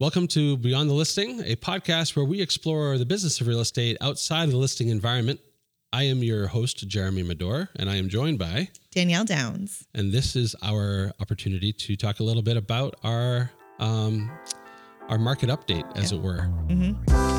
Welcome to Beyond the Listing, a podcast where we explore the business of real estate outside of the listing environment. I am your host, Jeremy Medor, and I am joined by Danielle Downs. And this is our opportunity to talk a little bit about our um, our market update, as yeah. it were. Mm-hmm.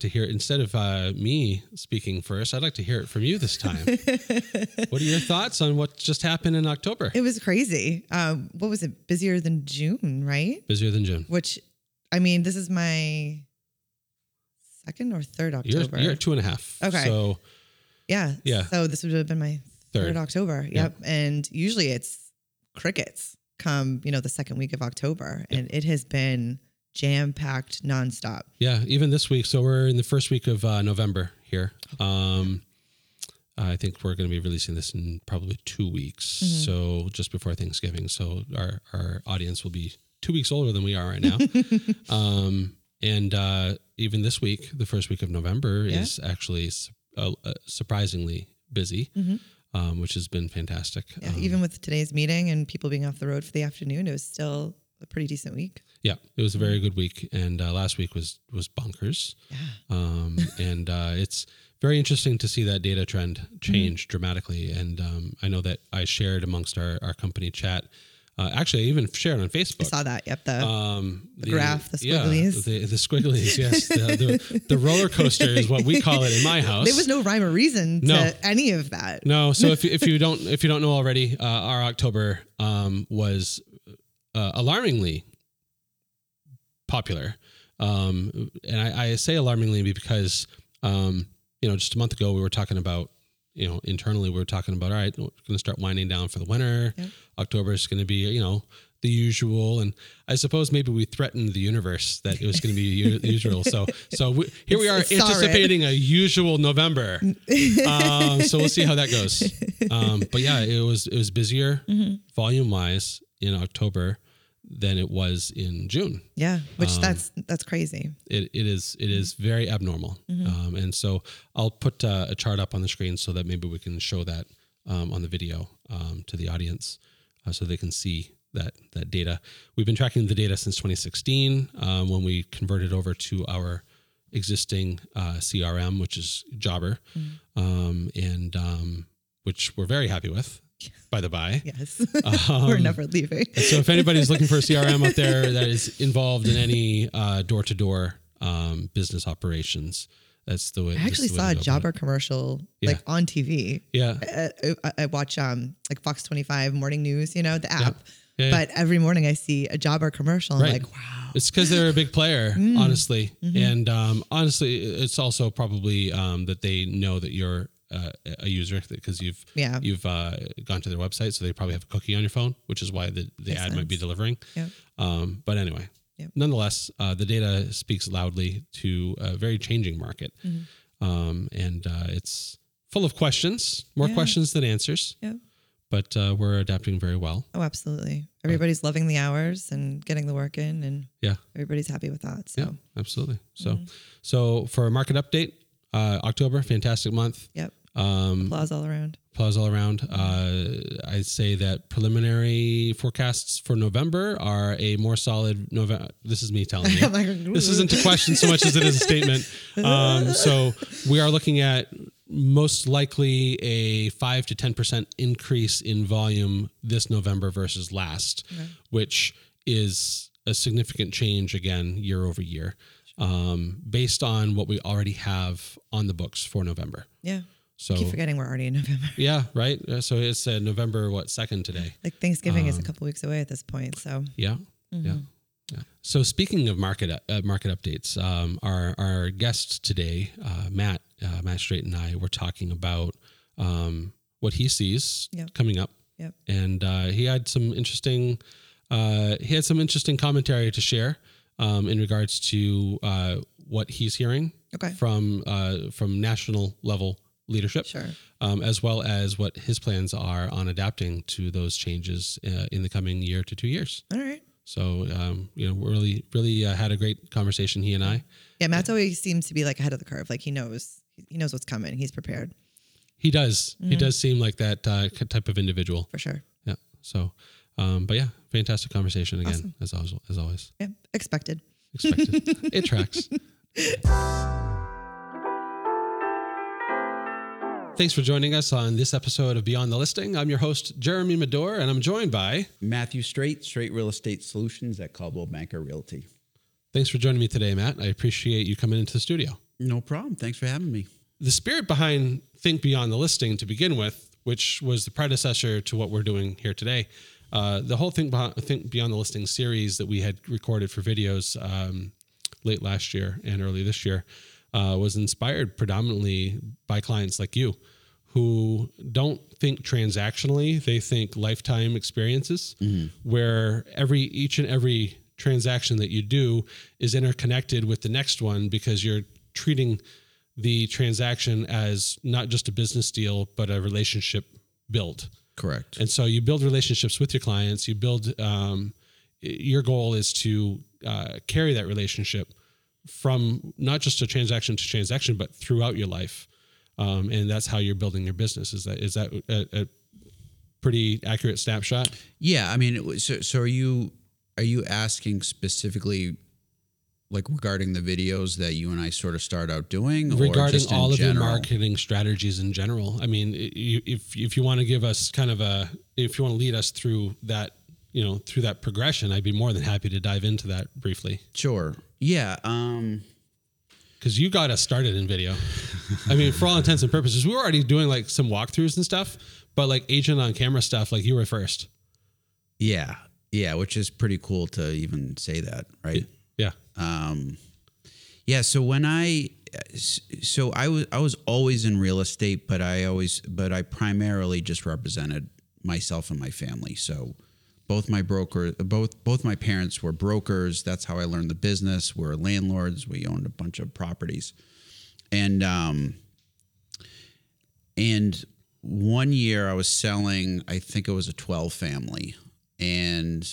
To hear instead of uh, me speaking first. I'd like to hear it from you this time. what are your thoughts on what just happened in October? It was crazy. Um, what was it? Busier than June, right? Busier than June. Which, I mean, this is my second or third October. You're, you're two and a half. Okay. So yeah, yeah. So this would have been my third, third October. Yep. yep. And usually it's crickets come, you know, the second week of October, and it has been jam packed nonstop. Yeah, even this week. So we're in the first week of uh, November here. Um, I think we're going to be releasing this in probably two weeks. Mm-hmm. So just before Thanksgiving. So our, our audience will be two weeks older than we are right now. um, and uh, even this week, the first week of November, yeah. is actually uh, uh, surprisingly busy. Mm-hmm. Um, which has been fantastic. Yeah, um, even with today's meeting and people being off the road for the afternoon, it was still a pretty decent week. Yeah, it was a very good week, and uh, last week was was bonkers. Yeah. Um, and uh, it's very interesting to see that data trend change mm-hmm. dramatically. And um, I know that I shared amongst our, our company chat. Uh, actually, I even shared on Facebook. I saw that. Yep, the, um, the, the graph, the squigglies. Yeah, the, the squigglies. Yes, the, the, the, roller coaster is what we call it in my house. There was no rhyme or reason to any of that. No. So if, if you don't if you don't know already, uh, our October um, was uh, alarmingly popular. Um, and I, I, say alarmingly because, um, you know, just a month ago we were talking about, you know, internally we were talking about, all right, we're going to start winding down for the winter. Yep. October is going to be, you know, the usual. And I suppose maybe we threatened the universe that it was going to be usual. So, so we, here we are anticipating a usual November. Um, so we'll see how that goes. Um, but yeah, it was, it was busier mm-hmm. volume wise in October than it was in June. Yeah, which um, that's that's crazy. It, it is it is very abnormal, mm-hmm. um, and so I'll put uh, a chart up on the screen so that maybe we can show that um, on the video um, to the audience, uh, so they can see that that data. We've been tracking the data since 2016 um, when we converted over to our existing uh, CRM, which is Jobber, mm-hmm. Um, and um, which we're very happy with by the by. Yes. Um, We're never leaving. so if anybody's looking for a CRM out there that is involved in any door to door business operations, that's the way. I actually saw a Jobber commercial yeah. like on TV. Yeah. I, I, I watch um like Fox 25 morning news, you know, the app. Yeah. Yeah, but every morning I see a Jobber commercial. I'm like, wow. It's because they're a big player, mm. honestly. Mm-hmm. And um, honestly, it's also probably um, that they know that you're uh, a user because you've yeah. you've uh, gone to their website, so they probably have a cookie on your phone, which is why the, the ad sense. might be delivering. Yep. Um, but anyway, yep. nonetheless, uh, the data speaks loudly to a very changing market, mm-hmm. um, and uh, it's full of questions, more yeah. questions than answers. Yeah. But uh, we're adapting very well. Oh, absolutely. Everybody's loving the hours and getting the work in, and yeah, everybody's happy with that. So. Yeah, absolutely. So, mm-hmm. so for a market update, uh, October, fantastic month. Yep. Um, applause all around. Applause all around. Uh, I'd say that preliminary forecasts for November are a more solid November. This is me telling you. like, this isn't a question so much as it is a statement. Um, so we are looking at most likely a 5 to 10% increase in volume this November versus last, okay. which is a significant change again year over year um, based on what we already have on the books for November. Yeah. So I keep forgetting we're already in November. Yeah, right. Uh, so it's uh, November what second today? Like Thanksgiving um, is a um, couple weeks away at this point. So yeah, mm-hmm. yeah. Yeah. So speaking of market uh, market updates, um, our our guest today, uh, Matt uh, Matt Straight and I were talking about um, what he sees yep. coming up, yep. and uh, he had some interesting uh, he had some interesting commentary to share um, in regards to uh, what he's hearing okay. from from national level leadership, sure. um, as well as what his plans are on adapting to those changes uh, in the coming year to two years. All right. So um, you know, we really, really uh, had a great conversation. He and I. Yeah, Matt's always seems to be like ahead of the curve. Like he knows he knows what's coming. He's prepared He does. He Mhm. does seem like that uh, type of individual. for sure. Yeah. So, um, but yeah, fantastic conversation again, Awesome. as always. As always, Yeah, expected. expected. it tracks. Thanks for joining us on this episode of Beyond the Listing. I'm your host, Jeremy Medor, and I'm joined by. Matthew Straight, Straight Real Estate Solutions at Coldwell Banker Realty. Thanks for joining me today, Matt. I appreciate you coming into the studio. No problem. Thanks for having me. The spirit behind Think Beyond the Listing to begin with, which was the predecessor to what we're doing here today, uh, the whole Think, Behind, Think Beyond the Listing series that we had recorded for videos um, late last year and early this year uh, was inspired predominantly by clients like you who don't think transactionally they think lifetime experiences where every each and every transaction that you do is interconnected with the next one because you're treating the transaction as not just a business deal but a relationship build Correct. and so you build relationships with your clients. You build, um, your goal is to uh, carry that relationship from not just a transaction to transaction, but throughout your life. Um, and that's how you're building your business. Is that is that a, a pretty accurate snapshot? Yeah, I mean, so so are you are you asking specifically like regarding the videos that you and I sort of start out doing, or regarding all of your marketing strategies in general. I mean, if if you want to give us kind of a, if you want to lead us through that, you know, through that progression, I'd be more than happy to dive into that briefly. Sure. Yeah. Um. because you got us started in video. I mean, for all intents and purposes, we were already doing like some walkthroughs and stuff, but like agent on camera stuff, like you were first. Yeah. Yeah. Which is pretty cool to even say that, right? Yeah. um yeah so when i so i was i was always in real estate but i always but i primarily just represented myself and my family so both my broker both both my parents were brokers. That's how i learned the business. We're landlords. We owned a bunch of properties. And um and one year i was selling i think it was a 12 family. And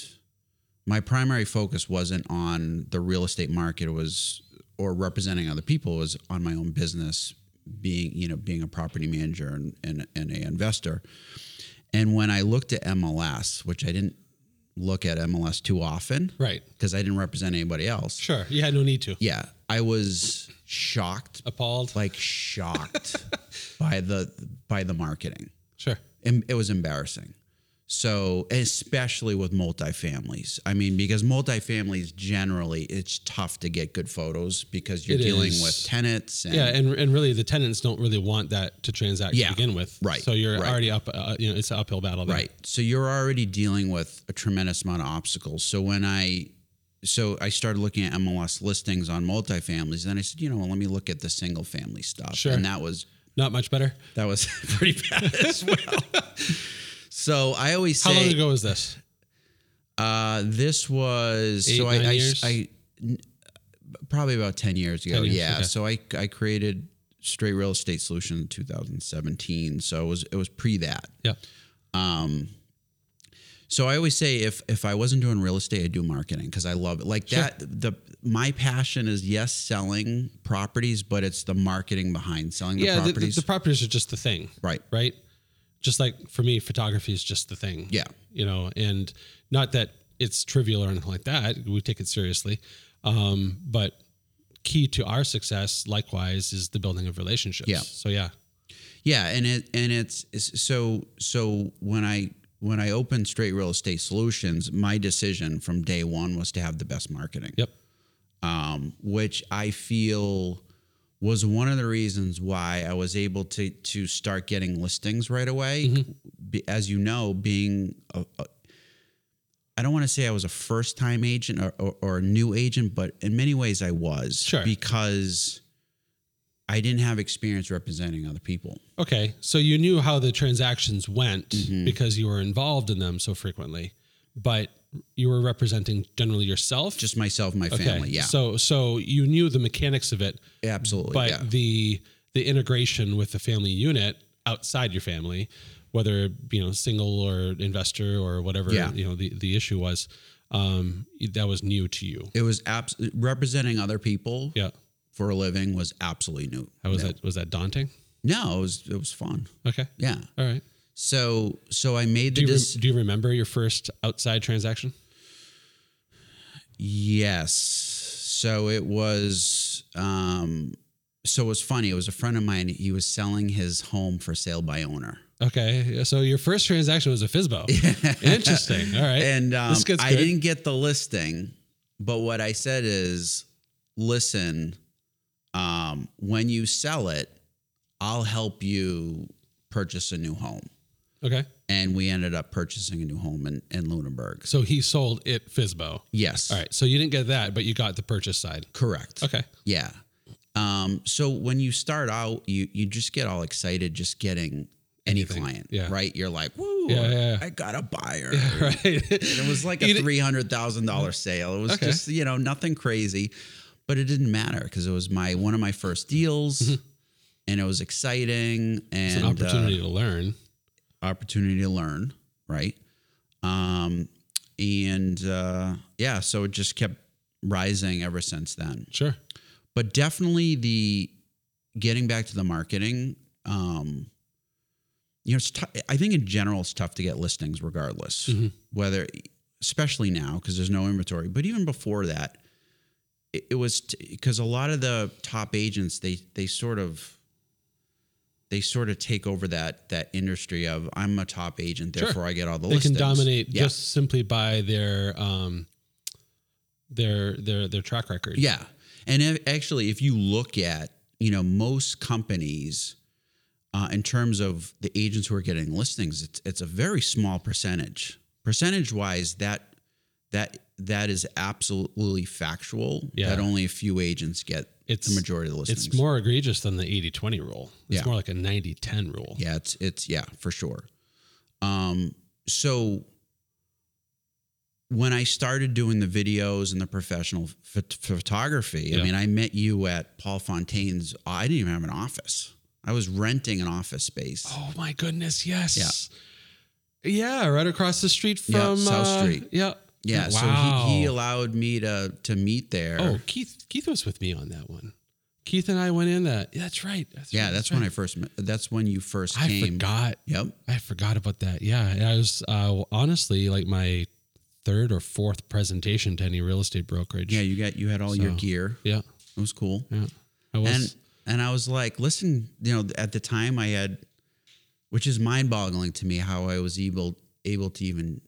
my primary focus wasn't on the real estate market. It was or representing other people. It was on my own business being you know being a property manager and, and, and a investor. And when i looked at mls which i didn't look at mls too often Right. because i didn't represent anybody else Sure. You had no need to. yeah i was shocked Appalled. like shocked by the by the marketing Sure. em- it was embarrassing. So, especially with multifamilies. I mean, because multifamilies generally, it's tough to get good photos because you're It dealing is. with tenants. And, Yeah, and and really, the tenants don't really want that to transact Yeah. to begin with. Right. So you're Right. already up. Uh, you know, it's an uphill battle. There. right. So you're already dealing with a tremendous amount of obstacles. So when I, so I started looking at MLS listings on multifamilies, then I said, you know, well, let me look at the single family stuff. Sure. And that was Not much better. that was pretty bad as well. so I always say, How long ago was this? Uh, this was Eight, so I, I? I- probably about ten years ago. 10 years, yeah. okay. So I I created Straight Real Estate Solution in 2017. So it was it was pre that. Yeah. Um, so I always say if if I wasn't doing real estate, I'd do marketing because I love it. Like Sure. that. The my passion is yes, selling properties, but it's the marketing behind selling the yeah. The, the, properties. the properties are just the thing. right. Right. Just like for me, photography is just the thing. Yeah. you know, and not that it's trivial or anything like that. We take it seriously. Um, but key to our success, likewise, is the building of relationships. Yeah. So yeah. Yeah, and it and it's, it's so so when I when I opened Straight Real Estate Solutions, my decision from day one was to have the best marketing. Yep. Um, which I feel was one of the reasons why I was able to to start getting listings right away. Be, as you know, being a, a, I don't want to say I was a first time agent or, or, or a new agent, but in many ways I was Sure. because I didn't have experience representing other people. Okay. So you knew how the transactions went Mm-hmm. because you were involved in them so frequently, but you were representing generally yourself. Just myself and my okay. family. Yeah. So so you knew the mechanics of it, absolutely. but yeah. the the integration with the family unit outside your family, whether you know single or investor or whatever Yeah. you know the the issue was, um, that was new to you. It was abs- representing other people Yeah. for a living was absolutely new. How was No. that? Was that daunting? No, it was it was fun. Okay. Yeah. All right. So so I made Do the you, rem- dis- do you remember your first outside transaction? yes. So it was um so it was funny. It was a friend of mine. He was selling his home for sale by owner. Okay. So your first transaction was a FSBO. Interesting. All right. And um, I didn't get the listing, but what I said is, listen, um, when you sell it, I'll help you purchase a new home. Okay. And we ended up purchasing a new home in, in Lunenburg. So he sold it FSBO. Yes. All right. So you didn't get that, but you got the purchase side. Correct. Okay. Yeah. Um, so when you start out, you you just get all excited just getting any Anything. client, Yeah. right? You're like, woo, Yeah, yeah. I got a buyer. Right. And it was like a three hundred thousand dollar sale. It was Okay. just you know nothing crazy, but it didn't matter because it was my one of my first deals, and it was exciting and Mm-hmm. It's an opportunity uh, to learn. Opportunity to learn, right? Um, and uh, yeah, so it just kept rising ever since then. Sure. But definitely the getting back to the marketing. Um, you know, it's tou- I think in general it's tough to get listings, regardless Mhm. whether, especially now because there's no inventory. But even before that, it, it was because a lot of the top agents they they sort of they sort of take over that that industry of I'm a top agent, Sure. therefore I get all the listings. They listings. can dominate Yeah. just simply by their um their their their track record. Yeah. And if, actually, if you look at, you know, most companies, uh, in terms of the agents who are getting listings, it's, it's a very small percentage. Percentage wise, that that that is absolutely factual. Yeah. That only a few agents get It's- the majority of the listings. It's more egregious than the 80-20 rule. It's Yeah. more like a 90-10 rule. Yeah, it's it's yeah, for sure. Um, so when I started doing the videos and the professional phot- photography, Yeah. I mean, I met you at Paul Fontaine's. I didn't even have an office. I was renting an office space. Oh my goodness, yes. Yeah. Yeah, right across the street Yeah, from South uh, Street. Yeah. Yeah, Wow. so he, he allowed me to to meet there. Oh, Keith Keith was with me on that one. Keith and I went in that. That's right. That's yeah, right, that's right. when I first met. That's when you first I came. forgot. Yep. I forgot about that. Yeah, and I was uh, honestly like my third or fourth presentation to any real estate brokerage. Yeah, you got you had all your gear. yeah, It was cool. yeah. I was. and and I was like, listen, you know, at the time I had, which is mind boggling to me, how I was able able to even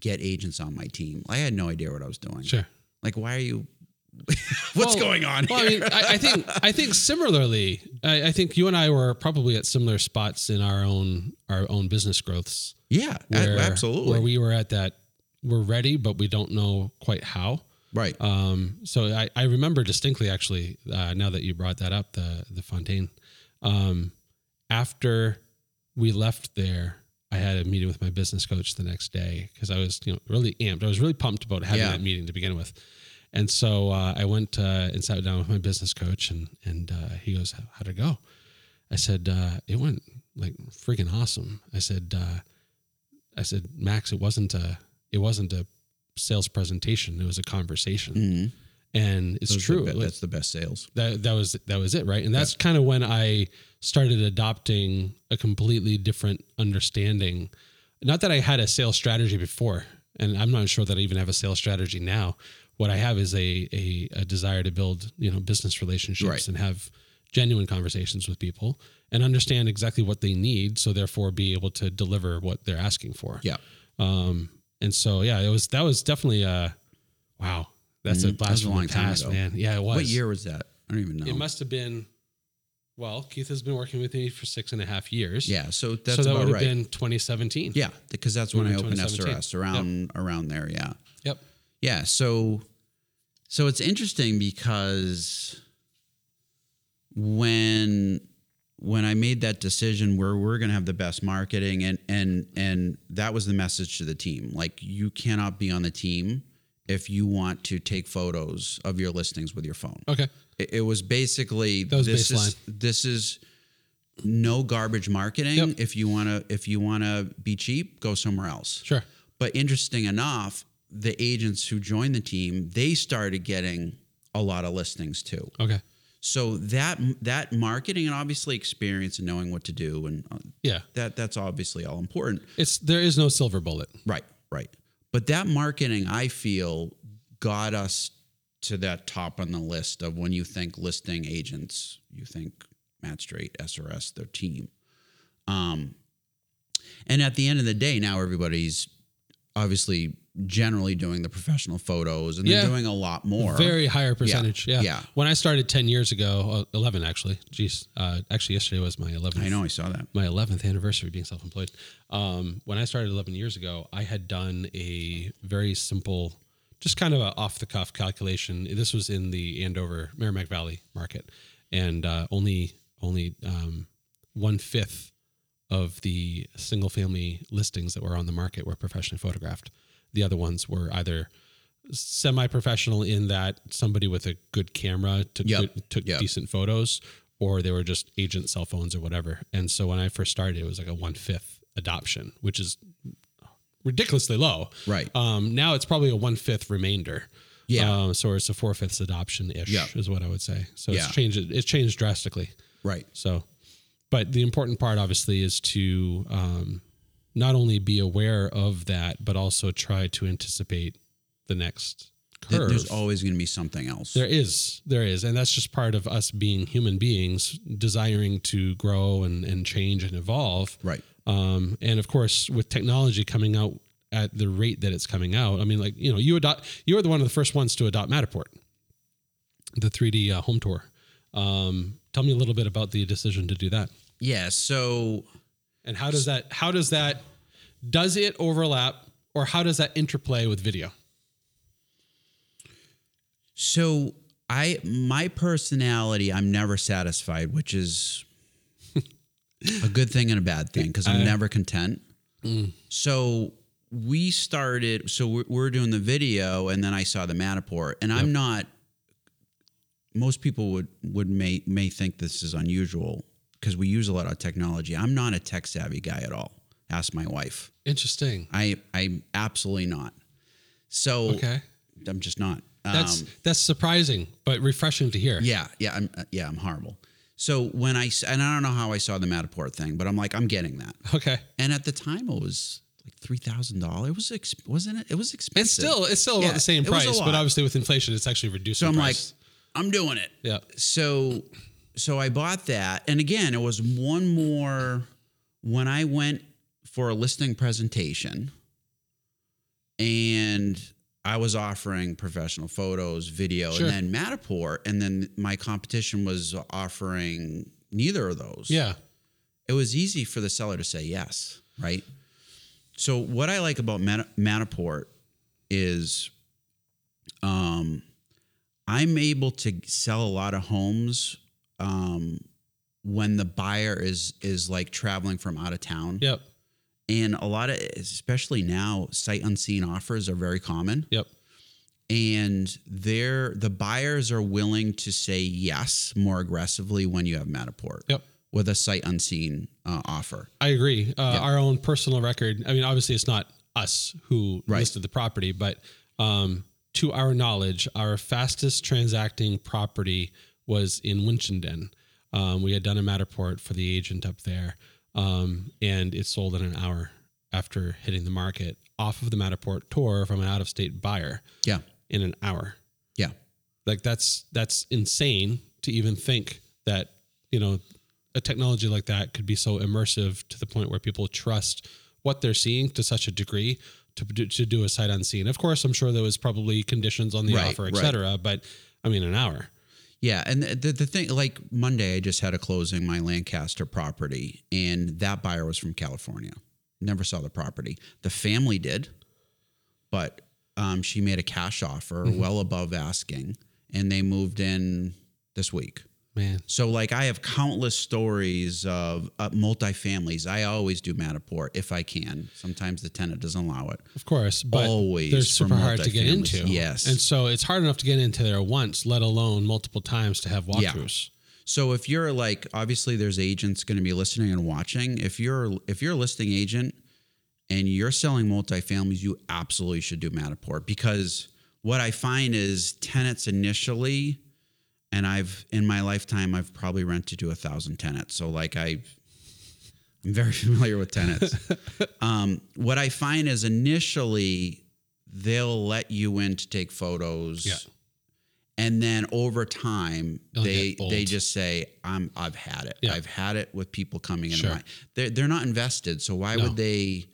get agents on my team. I had no idea what I was doing. sure. Like, why are you? What's Well- going on Well, I mean, I, I think I think similarly, I, I think you and I were probably at similar spots in our own our own business growths. yeah, Where, absolutely. Where we were at that, we're ready, but we don't know quite how. right. Um, so I, I remember distinctly, actually, uh, now that you brought that up, the the Fontaine. Um, after we left there, I had a meeting with my business coach the next day because I was, you know, really amped. I was really pumped about having Yeah. that meeting to begin with. And so uh, I went uh, and sat down with my business coach, and and uh, he goes, "How'd it go?" I said, uh, "It went like freaking awesome." I said, uh, "I said, Max, it wasn't a it wasn't a sales presentation; it was a conversation." Mhm. And it's Those true. the Like, that's the best sales. that that was that was it, right? And that's kind of when I started adopting a completely different understanding. Not that I had a sales strategy before, and I'm not sure that I even have a sales strategy now. What I have is a a, a desire to build, you know, business relationships Right. and have genuine conversations with people and understand exactly what they need, so therefore be able to deliver what they're asking for. Yeah. Um, and so yeah, it was that was definitely a wow. That's a Mhm. That blast was a from long the time past, ago. man. Yeah, it was. What year was that? I don't even know. It must have been. Well, Keith has been working with me for six and a half years. yeah. So that's so that about would right. have been 2017. yeah, because that's when I opened SRS around around there. Yeah. Yep. Yeah, so so it's interesting because when when I made that decision where we're going to have the best marketing and and and that was the message to the team. Like you cannot be on the team if you want to take photos of your listings with your phone. Okay. It, it was basically was this is this is no garbage marketing. Yep. If you want to if you want to be cheap, go somewhere else. Sure. But interesting enough, the agents who joined the team, they started getting a lot of listings too. Okay. So that that marketing and obviously experience and knowing what to do and uh, Yeah. that that's obviously all important. It's there is no silver bullet. Right, right. But that marketing, I feel, got us to that top on the list of when you think listing agents, you think Matt Straight, SRS, their team. Um, and at the end of the day, now everybody's obviously generally doing the professional photos and they're doing a lot more. Very higher percentage. Yeah. yeah. When I started 10 years ago, uh, 11 actually. Geez. Uh, actually, yesterday was my 11th. I know, I saw that. my 11th anniversary being self-employed. Um, when I started 11 years ago, I had done a very simple, just kind of a off-the-cuff calculation. This was in the Andover Merrimack Valley market, and uh, only only um, one fifth of the single-family listings that were on the market were professionally photographed. The other ones were either semi-professional in that somebody with a good camera took Yep. good, took Yep. decent photos, or they were just agent cell phones or whatever. And so when I first started, it was like a one fifth adoption, which is ridiculously low. Right. Um, now it's probably a one fifth remainder. Yeah. Um, so it's a four fifths adoption ish Yeah. is what I would say. So Yeah. it's changed. It's changed drastically. Right. So, but the important part, obviously, is to um, not only be aware of that, but also try to anticipate the next curve. There's always going to be something else. There is, there is, and that's just part of us being human beings, desiring to grow and, and change and evolve. right. Um, and of course, with technology coming out at the rate that it's coming out, I mean, like you know, you adopt, you were the one of the first ones to adopt Matterport, the 3D uh, home tour. Um, tell me a little bit about the decision to do that, Yeah. So and how does that, how does that, does it overlap, or how does that interplay with video? So I my personality, I'm never satisfied, which is a good thing and a bad thing because I'm uh, never content. Mm. So we started. So we're, we're doing the video, and then I saw the Matterport, and I'm not. Most people would would may may think this is unusual because we use a lot of technology. I'm not a tech savvy guy at all. Ask my wife. Interesting. I I'm absolutely not. So Okay. I'm just not. That's Um, that's surprising, but refreshing to hear. yeah, yeah, I'm uh, yeah, I'm horrible. So when I and I don't know how I saw the Matterport thing, but I'm like, I'm getting that. Okay. And at the time, it was like three thousand dollars. It was ex- wasn't it? It was expensive. It's still it's still Yeah, about the same it was a price, but obviously with inflation, it's actually reduced. so. I'm price. like, I'm doing it. yeah, So so I bought that, and again, it was one more when I went for a listing presentation, and I was offering professional photos, video, Sure. and then Matterport, and then my competition was offering neither of those. yeah, it was easy for the seller to say yes, right? So what I like about Mat- Matterport is um, I'm able to sell a lot of homes um, when the buyer is is like traveling from out of town. yep, And a lot of especially now sight unseen offers are very common yep, and they're the buyers are willing to say yes more aggressively when you have Matterport yep. with a sight unseen uh, offer. I agree. Uh, Our own personal record. I mean, obviously, it's not us who Right. listed the property, but um, to our knowledge, our fastest transacting property was in Winchendon. Um, we had done a Matterport for the agent up there, um, and it sold in an hour after hitting the market off of the Matterport tour from an out of state buyer Yeah. in an hour. Yeah. like that's that's insane to even think that you know a technology like that could be so immersive to the point where people trust what they're seeing to such a degree to do, to do a sight unseen. Of course, I'm sure there was probably conditions on the Right, offer, right. etc. But I mean, an hour. Yeah, and the, the the thing like Monday, I just had a closing my Lancaster property, and that buyer was from California. Never saw the property. The family did, but um, she made a cash offer well above asking, and they moved in this week. Man, So like I have countless stories of uh, multifamilies. I always do Matterport if I can. Sometimes the tenant doesn't allow it. of course, but Always they're super hard to get into. Yes. and so it's hard enough to get into there once, let alone multiple times to have Yeah. walkthroughs. So if you're like, obviously, there's agents going to be listening and watching. If you're if you're a listing agent, and you're selling multifamilies, you absolutely should do Matterport because what I find is tenants initially, and I've in my lifetime I've probably rented to a thousand tenants. So like I, I'm very familiar with tenants. um, what I find is initially they'll let you in to take photos. Yeah. And then over time, They'll they they just say, "I'm I've had it. Yeah. I've had it with people coming in. Sure. They're they're not invested, so why No. would they?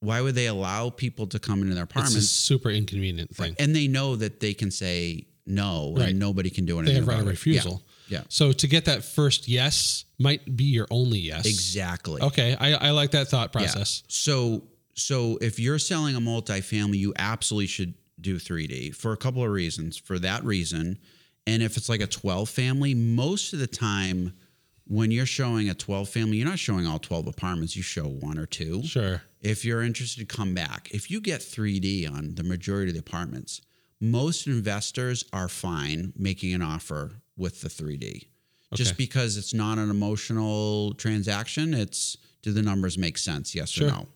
Why would they allow people to come into their It's a apartments? super inconvenient thing. and they know that they can say no, Right. and nobody can do They anything have right of refusal. Yeah, So to get that first yes might be your only yes. exactly. Okay, I, I like that thought Yeah. process. So so if you're selling a multifamily, you absolutely should do 3D for a couple of reasons. For that reason, and if it's like a 12 family, most of the time when you're showing a 12 family, you're not showing all 12 apartments, you show one or two. Sure. If you're interested, to come back. If you get 3D on the majority of the apartments, most investors are fine making an offer with the 3D. Just because it's not an emotional transaction, it's do the numbers make sense? Yes Sure. or no?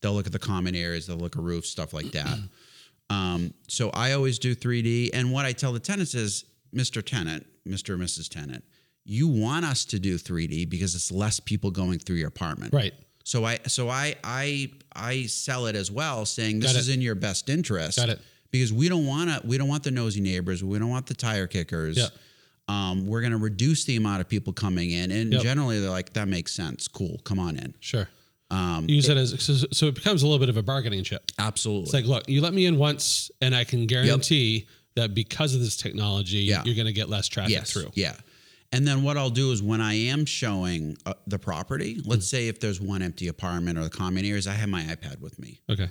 They'll look at the common areas, they'll look at roofs, stuff like that. um, so I always do 3D. And what I tell the tenants is, Mr. Tenant, Mr. or Mrs. Tenant, you want us to do 3D because it's less people going through your apartment. Right. So I so I I I sell it as well, saying this is in your best interest. Got it. Because we don't want to we don't want the nosy neighbors. We don't want the tire kickers. Yeah. Um, we're going to reduce the amount of people coming in, and Yep. generally they're like, "That makes sense. Cool, come on in." Sure. Um, Use it as so, so it becomes a little bit of a bargaining chip. absolutely. It's like, look, you let me in once, and I can guarantee that because of this technology, Yeah. you're going to get less traffic yes, through. yeah. And then what I'll do is when I am showing uh, the property, let's say if there's one empty apartment or the common areas, I have my iPad with me. Okay.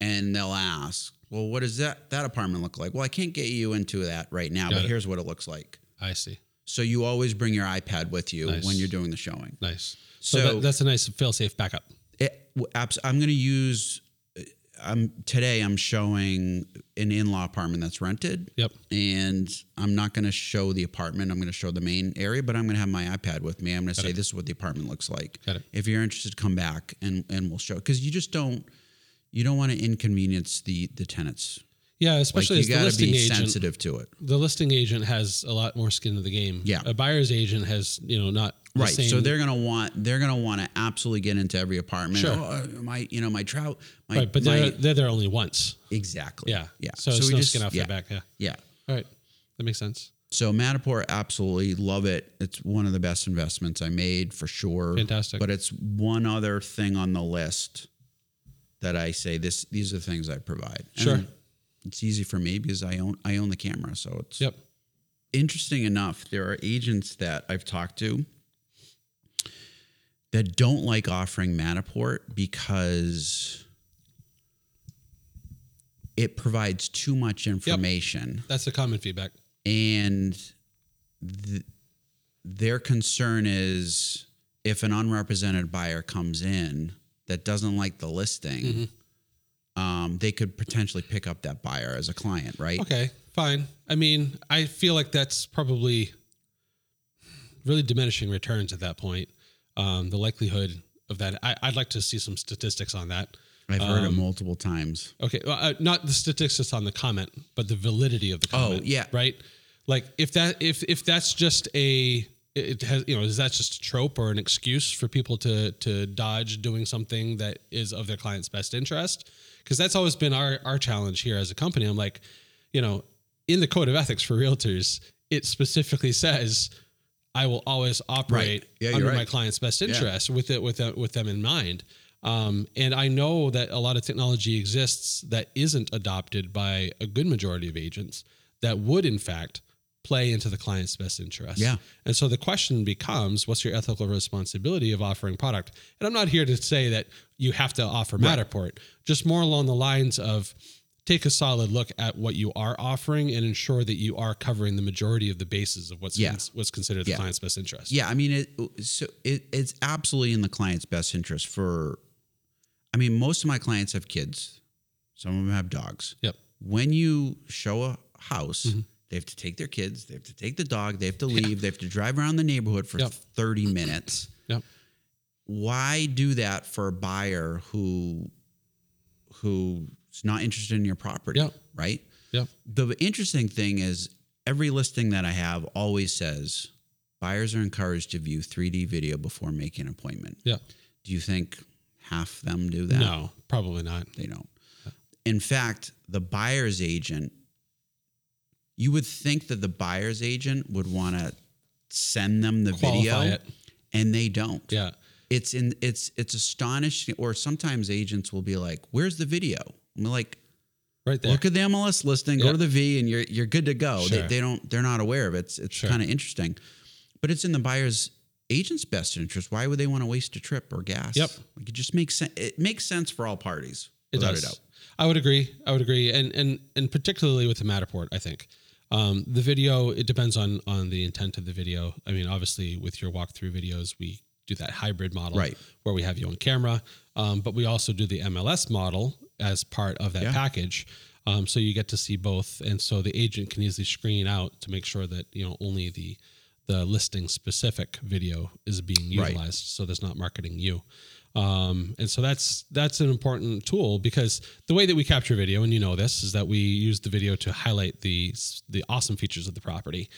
and they'll ask, "Well, what does that that apartment look like?" Well, I can't get you into that right now, Got but it. here's what it looks like. I see. So you always bring your iPad with you Nice. when you're doing the showing. Nice. So, So- that, that's a nice fail-safe backup. It, I'm going to use. Uh, I'm today. I'm showing an in-law apartment that's rented, Yep. and I'm not going to show the apartment. I'm going to show the main area, but I'm going to have my iPad with me. I'm going to say it. this is what the apartment looks like. Got it. If you're interested, come back and and we'll show because you just don't you don't want to inconvenience the the tenants. Yeah, Like especially you got to be agent. sensitive to it. The listing agent has a lot more skin in the game. Yeah. A buyer's agent has, you know, not the Right. same- So they're gonna want they're gonna want to absolutely get into every apartment. Sure. Oh, uh, my you know my trout. My, right, but my, they're they're there only once. exactly. Yeah. Yeah. So, it's we no just- skin off yeah, their back. Yeah. Yeah. All right. That makes sense. So Matterport, absolutely love it. It's one of the best investments I made for sure. Fantastic. But it's one other thing on the list that I say this. These are the things I provide. Sure. And it's easy for me because I own I own the camera, so it's Yep. interesting enough, there are agents that I've talked to that don't like offering Matterport because it provides too much information That's the common feedback. and th- their concern is if an unrepresented buyer comes in that doesn't like the listing Mm-hmm. um, they could potentially pick up that buyer as a client right Okay, fine. I mean, I feel like that's probably really diminishing returns at that point. Um, the likelihood of that, I, I'd like to see some statistics on that. i've heard it Um, multiple times Okay, well, uh, not the statistics on the comment, but the validity of the comment. Oh, yeah. right. Like if that if if that's just a it has you know is that just a trope or an excuse for people to to dodge doing something that is of their client's best interest? Because that's always been our our challenge here as a company. I'm like, you know, in the code of ethics for realtors, it specifically says. I will always operate Yeah, you're under my client's best interest with it with it, with them in mind. Um, and I know that a lot of technology exists that isn't adopted by a good majority of agents that would, in fact, play into the client's best interest. Yeah. And so the question becomes, what's your ethical responsibility of offering product? And I'm not here to say that you have to offer Matterport, just more along the lines of take a solid look at what you are offering and ensure that you are covering the majority of the bases of what's Yeah. what's considered the Yeah. client's best interest. Yeah, I mean, it, so it, it's absolutely in the client's best interest. For, I mean, most of my clients have kids. Some of them have dogs. Yep. When you show a house, Mm-hmm. They have to take their kids, they have to take the dog, they have to leave, they have to drive around the neighborhood for Yep. thirty minutes. Yep. Why do that for a buyer who who's not interested in your property. Yeah. Right. Yeah. The interesting thing is every listing that I have always says buyers are encouraged to view 3D video before making an appointment. Yeah. Do you think half them do that? No, probably not. They don't. In fact, the buyer's agent, you would think that the buyer's agent would want to send them the Qualify video, it. and they don't. Yeah. It's in it's it's astonishing. Or sometimes agents will be like, "Where's the video?" I'm like, Right there. "Look at the MLS listing, go to the V, and you're you're good to go." They, Sure. they don't they're not aware of it. It's it's Sure. kind of interesting, but it's in the buyer's agent's best interest. Why would they want to waste a trip or gas? Yep. Like it just makes sense. It makes sense for all parties. It does. I would agree. I would agree, and and and particularly with the Matterport, I think um, the video. It depends on on the intent of the video. I mean, obviously, with your walkthrough videos, we do that hybrid model, Right. where we have you on camera, um, but we also do the MLS model as part of that Yeah. package. Um, so you get to see both, and so the agent can easily screen out to make sure that you know only the the listing specific video is being Right. utilized, so there's not marketing you. Um, and so that's that's an important tool because the way that we capture video, and you know this, is that we use the video to highlight the the awesome features of the property.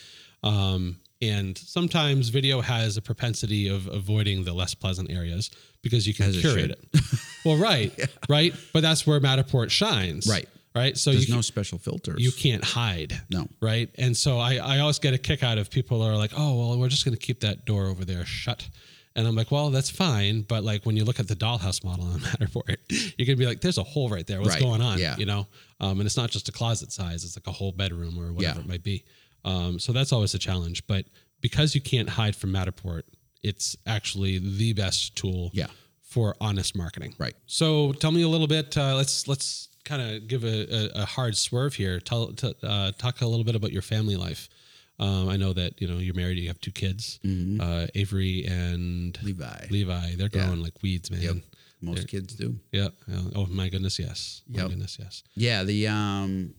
Um, and sometimes video has a propensity of avoiding the less pleasant areas because you can As curate it. well, right, right, but that's where Matterport shines. Right. right. So There's you no special filters. you can't hide. No. Right. And so I, I always get a kick out of people who are like, oh, well, we're just going to keep that door over there shut. And I'm like, well, that's fine. But like when you look at the dollhouse model on Matterport, you're going to be like, there's a hole right there. What's Right. going on? Yeah. You know? Um, and it's not just a closet size, it's like a whole bedroom or whatever Yeah. it might be. Um, so that's always a challenge. But because you can't hide from Matterport, it's actually the best tool Yeah. for honest marketing. Right. So tell me a little bit. Uh, let's let's kind of give a, a, a hard swerve here. Tell t- uh, talk a little bit about your family life. Um, I know that you know you're married. You have two kids, uh, Avery and Mm-hmm. Levi. Levi. They're Yeah. growing like weeds, man. Yep. Most kids do. Yeah. yeah. Oh my goodness, yes. My goodness, yes. Yeah. The um,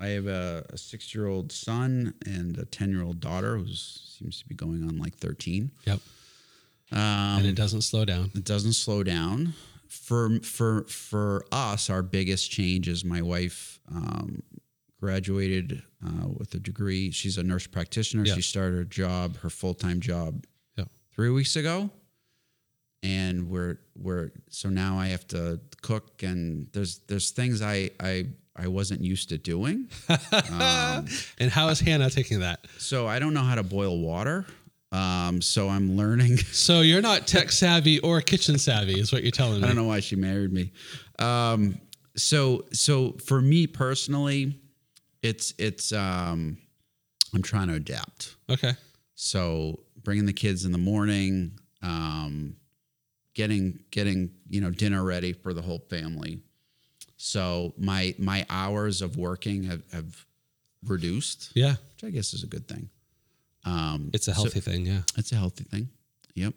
I have a, a six year old son and a ten year old daughter who seems to be going on like thirteen. Yep. Um, And it doesn't slow down. it doesn't slow down. For for for us, our biggest change is my wife um, graduated uh, with a degree. She's a nurse practitioner. Yeah. She started her job, her full time job, Yeah. three weeks ago, and we're we're so now I have to cook and there's there's things I I I wasn't used to doing. And how is Hannah taking that? So I don't know how to boil water. Um, so I'm learning. So you're not tech savvy or kitchen savvy, is what you're telling me. I don't know why she married me. Um, so so for me personally, it's it's um, I'm trying to adapt. Okay. So bringing the kids in the morning, um, getting getting you know dinner ready for the whole family. So my my hours of working have, have reduced, Yeah. which I guess is a good thing. Um, It's a so- healthy thing. Yeah. it's a healthy thing. Yep.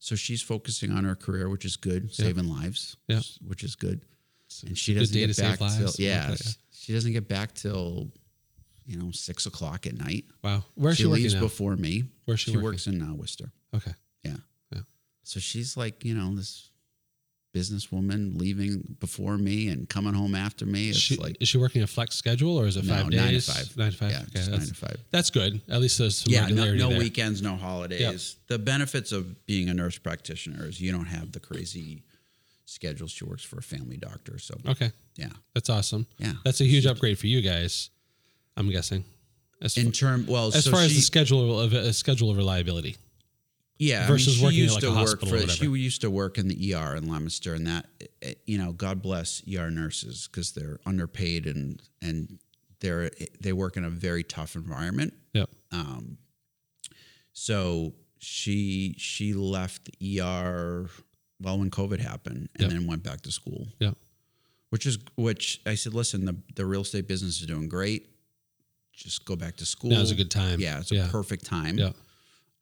So she's focusing on her career, which is good, saving lives. Yeah. Which is good. And she doesn't get back till yeah, Okay, yeah. She doesn't get back till you know six o'clock at night. Wow. where she she, leaves now? before me. Where she she works in uh, Worcester. Okay. Yeah. Yeah. So she's like you know this businesswoman leaving before me and coming home after me. It's She, like is she working a flex schedule or is it no, five nine to five. Nine to five. Yeah, okay, nine that's, to five. that's good. At least there's some yeah, no, regularity no there. weekends, no holidays. The benefits of being a nurse practitioner is you don't have the crazy schedule. She works for a family doctor, so Okay, yeah. that's awesome. Yeah. that's a huge upgrade for you guys. I'm guessing. As, In far, term, well, as so far as the schedule of a schedule of reliability. yeah, versus I mean, working she at used like to a work hospital or for. She used to work in the ER in Leominster, and that eh, you know, God bless ER nurses because they're underpaid and and they're they work in a very tough environment. Yep. Um, so she she left the ER well when COVID happened, and Yep. then went back to school. Yeah. Which is which I said, listen, the the real estate business is doing great. Just go back to school. Now's a good time. Yeah, it's a perfect time. Yeah.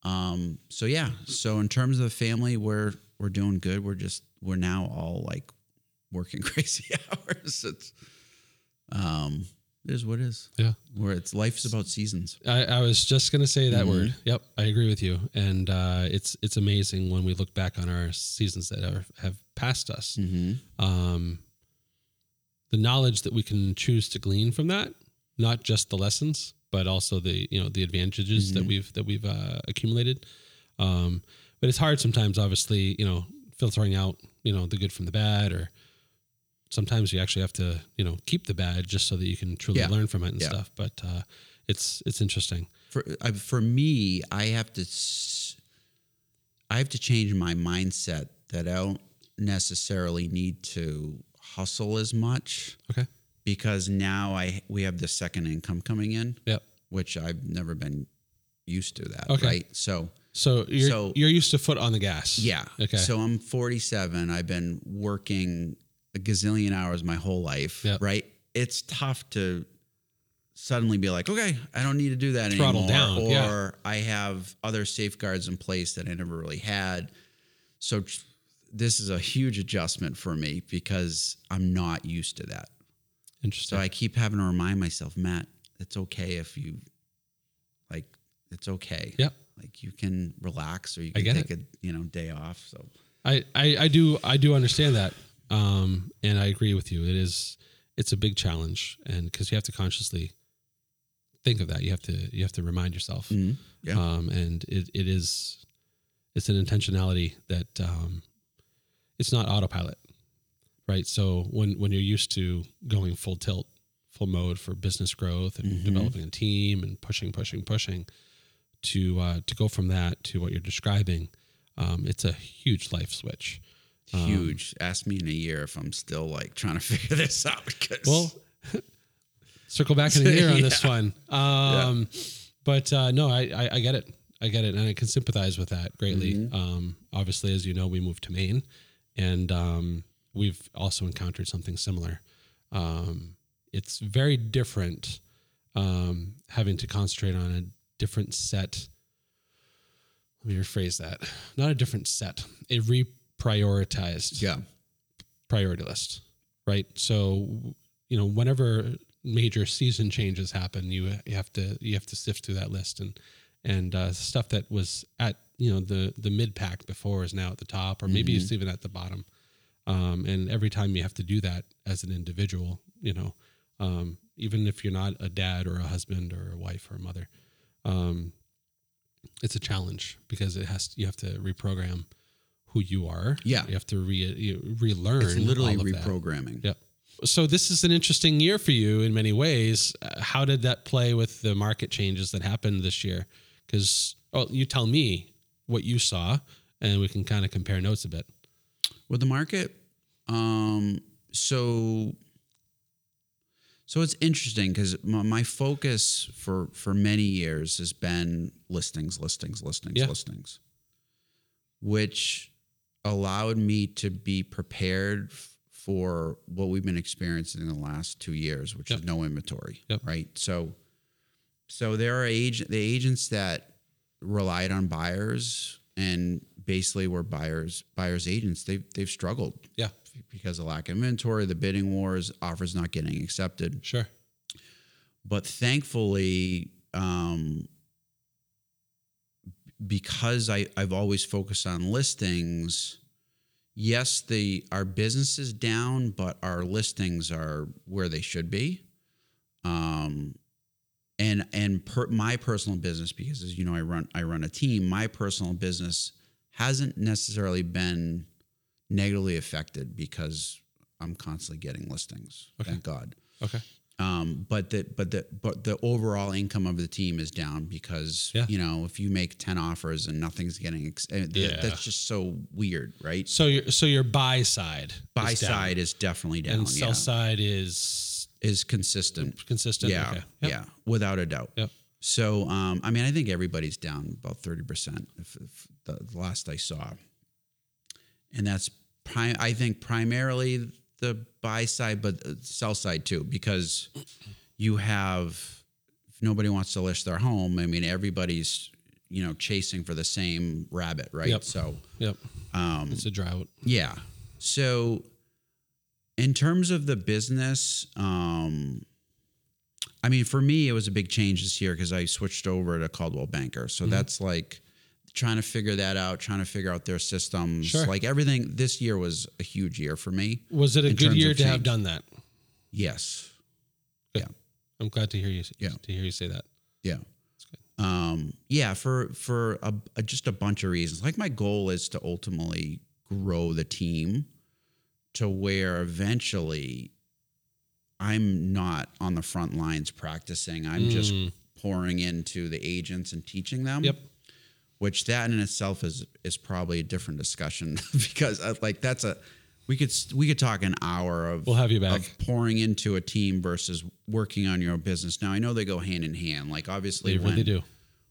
Um. So yeah. So in terms of the family, we're we're doing good. We're just we're now all like working crazy hours. It's um. It is what it is. Yeah. Where it's life is about seasons. I, I was just gonna say that Mhm. word. Yep, I agree with you. And uh, it's it's amazing when we look back on our seasons that are, have passed us. Mm-hmm. Um, the knowledge that we can choose to glean from that, not just the lessons, but also the you know the advantages that we've that we've uh, accumulated. Um, but it's hard sometimes, obviously, you know, filtering out you know the good from the bad, or sometimes you actually have to you know keep the bad just so that you can truly Yeah. learn from it and Yeah. stuff. But uh, it's it's interesting. for I, for me, I have to i have to change my mindset that I don't necessarily need to hustle as much Okay. because now I we have the second income coming in, Yep. which I've never been used to that. Okay. Right. So So you're So- you're used to foot on the gas. yeah. Okay. So I'm 47. I've been working a gazillion hours my whole life. Yep. Right. It's tough to suddenly be like, okay, I don't need to do that Throttle anymore. down, or yeah. I have other safeguards in place that I never really had. So this is a huge adjustment for me because I'm not used to that. Interesting. So I keep having to remind myself, Matt, it's okay if you like it's okay. Yep. Like you can relax or you can take a you know day off. So I, I, I do I do understand that, um, and I agree with you. It is it's a big challenge, and because you have to consciously think of that, you have to you have to remind yourself, Mm-hmm. Yeah. um, and it, it is it's an intentionality that um, it's not autopilot, right? So when when you're used to going full tilt, full mode for business growth and Mhm. developing a team and pushing, pushing, pushing, to uh, to go from that to what you're describing, um, it's a huge life switch. Um, huge. Ask me in a year if I'm still like trying to figure this out. 'cause- Well, circle back in a year on this one. Um, But uh, no, I, I I get it. I get it, and I can sympathize with that greatly. Mm-hmm. Um, obviously, as you know, we moved to Maine, and um, we've also encountered something similar. Um, it's very different um, having to concentrate on a different set. Let me rephrase that. Not a different set, a reprioritized yeah. priority list, right? So, you know, whenever major season changes happen, you you have to you have to sift through that list and and uh, stuff that was at you know the the mid pack before is now at the top, or maybe it's even at the bottom. Um, and every time you have to do that as an individual, you know, um, even if you're not a dad or a husband or a wife or a mother, um, it's a challenge because it has you have to reprogram who you are. Yeah. you have to re relearn. It's literally all of that. reprogramming. Yep. So this is an interesting year for you in many ways. Uh, how did that play with the market changes that happened this year? Because oh, you tell me what you saw, and we can kind of compare notes a bit. With the market, um, so so it's interesting because my, my focus for for many years has been listings, listings, listings, Yeah. listings, which allowed me to be prepared for what we've been experiencing in the last two years, which Yep. is no inventory, Yep. right? So, so there are agent the agents that relied on buyers and basically were buyers buyers agents. They've they've struggled Yeah, because of lack of inventory, the bidding wars, offers not getting accepted. sure. But thankfully, um, because I, I've always focused on listings, yes, the our business is down, but our listings are where they should be. Um, and and per, my personal business, because as you know, I run I run a team. My personal business hasn't necessarily been negatively affected because I'm constantly getting listings. Okay. Thank God. Okay. Um, but the but the but the overall income of the team is down because Yeah. you know if you make ten offers and nothing's getting ex- eh, Yeah. that's just so weird, right? So your so your buy side, Buy is down, side is definitely down. and sell yeah. side is is consistent. consistent. Yeah, Okay. Yep. yeah, without a doubt. Yep. So, um, I mean, I think everybody's down about thirty percent, if, if the the last I saw, and that's pri- I think primarily the buy side, but the sell side too, because you have if nobody wants to list their home. I mean, everybody's you know chasing for the same rabbit, right? Yep. So, Yep. um, It's a drought. yeah. So, in terms of the business, um, I mean, for me, it was a big change this year because I switched over to Coldwell Banker. So that's like trying to figure that out, trying to figure out their systems. Sure. Like everything, this year was a huge year for me. Was it a good year to have done that? Yes. Yeah. I'm glad to hear you. Yeah. To hear you say that. Yeah. That's good. Um, yeah, for for a, a- just a bunch of reasons. Like my goal is to ultimately grow the team to where eventually I'm not on the front lines practicing. I'm just Mm. pouring into the agents and teaching them. Yep. Which that in itself is is probably a different discussion because uh, like that's a we could we could talk an hour of We'll have you back. of pouring into a team versus working on your own business. Now I know they go hand in hand. Like obviously They when really do.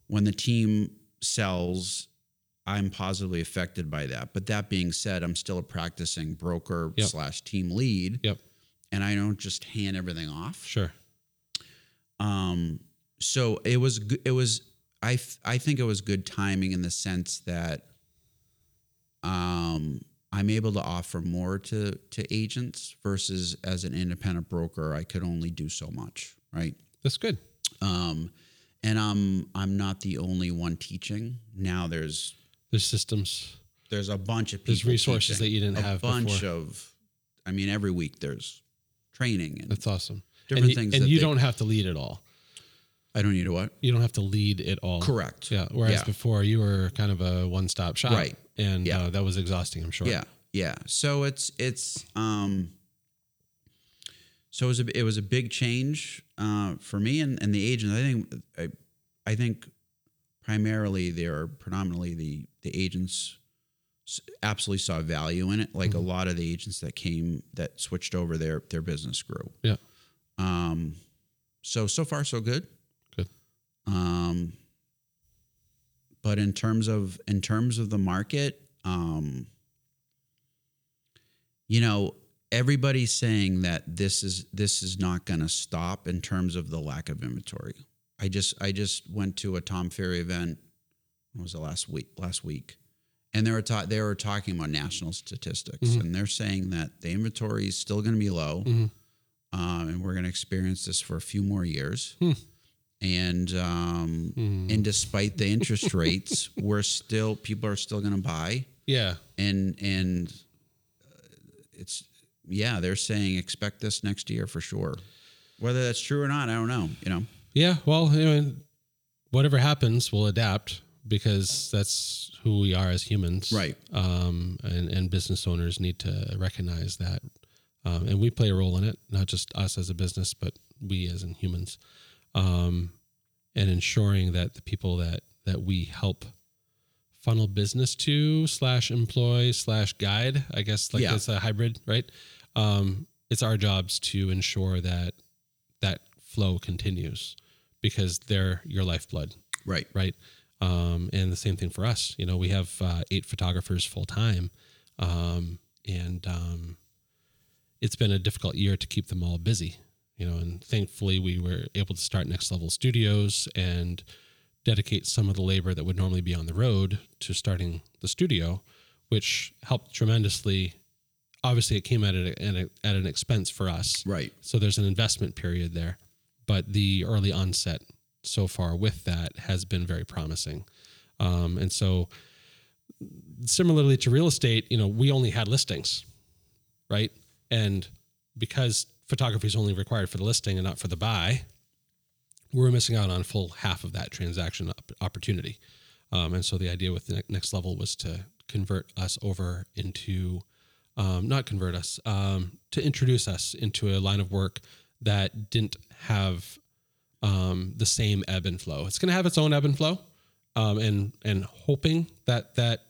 when the team sells, I'm positively affected by that. But that being said, I'm still a practicing broker Yep. slash team lead, Yep. and I don't just hand everything off. Sure. Um, so it was it was I th- I think it was good timing in the sense that um, I'm able to offer more to to agents versus as an independent broker I could only do so much, right? That's good. Um, and I'm I'm not the only one teaching. Now there's There's systems. there's a bunch of people. There's resources that you didn't a have A bunch before. of. I mean, every week there's training and That's awesome. different and you, things. And you they- don't have to lead it all. I don't need to what? You don't have to lead it all. Correct. Yeah. Whereas Yeah. before you were kind of a one stop shop. Right. And Yeah. uh, that was exhausting, I'm sure. Yeah, yeah. So it's it's um. So it was a it was a big change uh, for me and, and the agents. I think I, I think primarily they are predominantly the the agents absolutely saw value in it. Like a lot of the agents that came that switched over their their business grew. Yeah. Um. So so far so. Good. Um. But in terms of in terms of the market, um, you know, everybody's saying that this is this is not going to stop in terms of the lack of inventory. I just I just went to a Tom Ferry event. What was the last week? Last week, and they were ta- they were talking about national statistics, Mhm. and they're saying that the inventory is still going to be low, Mhm. um, and we're going to experience this for a few more years. Hmm. And um, Mhm. and despite the interest rates, we're still people are still going to buy Yeah. and and uh, it's yeah they're saying expect this next year for sure whether that's true or not i don't know you know Yeah. Well, you know, whatever happens, we'll adapt because that's who we are as humans. Right. Um, and, and business owners need to recognize that. Um, and we play a role in it, not just us as a business, but we as in humans. Um, and ensuring that the people that, that we help funnel business to slash employ slash guide, I guess like Yeah. it's a hybrid, right? Um, it's our jobs to ensure that that flow continues because they're your lifeblood right right? Um, and the same thing for us. You know, we have uh, eight photographers full time, um, and um, it's been a difficult year to keep them all busy. You know, and thankfully we were able to start Next Level Studios and dedicate some of the labor that would normally be on the road to starting the studio, which helped tremendously. Obviously, it came at, a, at, a, at an expense for us. right So there's an investment period there, but the early onset so far with that has been very promising. Um, and so, similarly to real estate, you know, we only had listings, right? And because photography is only required for the listing and not for the buy, we were missing out on full half of that transaction opportunity. Um, and so the idea with the next level was to convert us over into, um, not convert us, um, to introduce us into a line of work that didn't have um, the same ebb and flow. It's going to have its own ebb and flow, um, and and hoping that that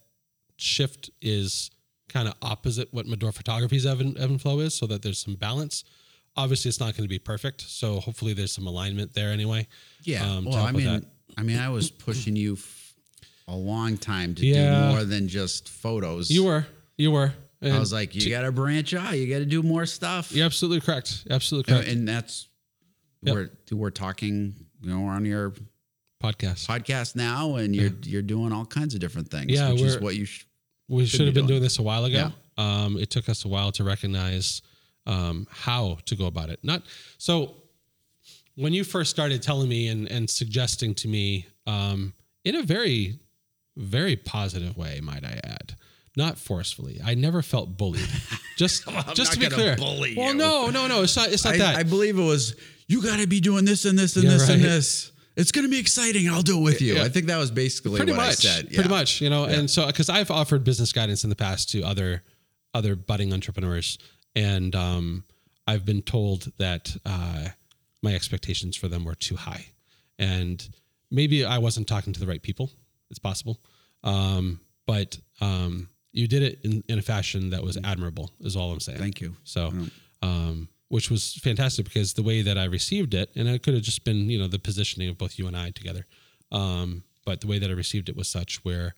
shift is kind of opposite what Medor Photography's ebb and, ebb and flow is, so that there's some balance. Obviously, it's not going to be perfect, so hopefully there's some alignment there anyway. yeah um, well i mean that. i mean i was pushing you f- a long time to Yeah. do more than just photos You were, you were. i was like you got to branch out you got to do more stuff you're absolutely correct. Absolutely and, correct. and that's Yep. we're we're talking you know we're on your Podcast. podcast now and you're you're doing all kinds of different things Yeah, which is what you sh- We should have be been doing. doing this a while ago. Um, it took us a while to recognize um, how to go about it. Not so. When you first started telling me and, and suggesting to me, um, in a very, very positive way, might I add, not forcefully. I never felt bullied. Just just to be clear. bully well, you. no, no, no. It's not. It's not I, that. I believe it was you got to be doing this and this and Yeah, this and this. It's going to be exciting. I'll do it with you. Yeah. I think that was basically pretty what much. I said. Pretty Yeah. much. You know, and so because I've offered business guidance in the past to other other budding entrepreneurs, and um, I've been told that uh, my expectations for them were too high, and maybe I wasn't talking to the right people. It's possible, um, but um, you did it in, in a fashion that was admirable. Is all I'm saying. Thank you. So, um, which was fantastic because the way that I received it, and it could have just been, you know, the positioning of both you and I together. Um, but the way that I received it was such where